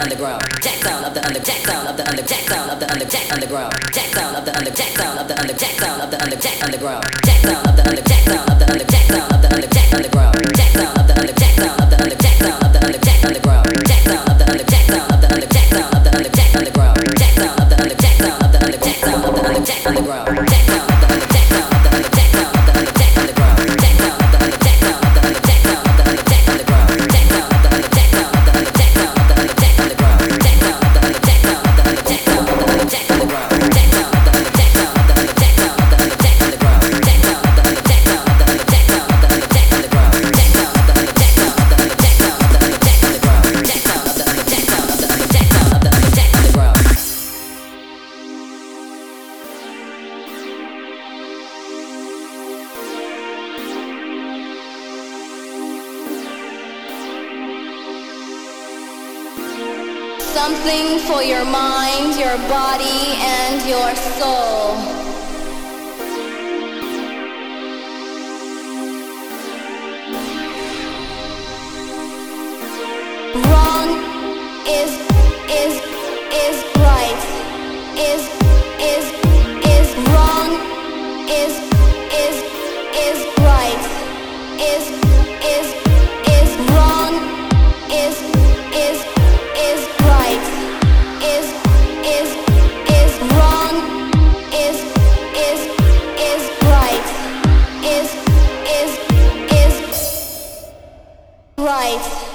underground, jack sound of the under, jack sound of the under, jack sound of the under, jack underground, jack sound of the under, jack sound of the under, jack sound of the under, jack underground, jack sound of the under, jack sound of the under. something for your mind, your body, and your soul. Wrong is is is right. Is is is wrong. Is is is right. Is life.